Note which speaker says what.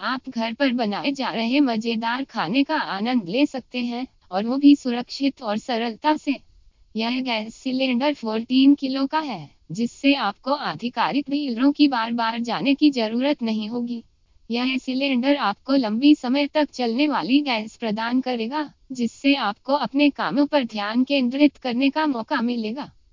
Speaker 1: आप घर पर बनाए जा रहे मज़ेदार खाने का आनंद ले सकते हैं, और वो भी सुरक्षित और सरलता से। यह गैस सिलेंडर 14 किलो का है, जिससे आपको आधिकारिक डीलरों की बार बार जाने की ज़रूरत नहीं होगी। यह सिलेंडर आपको लंबी समय तक चलने वाली गैस प्रदान करेगा, जिससे आपको अपने कामों पर ध्यान केंद्रित करने का मौका मिलेगा।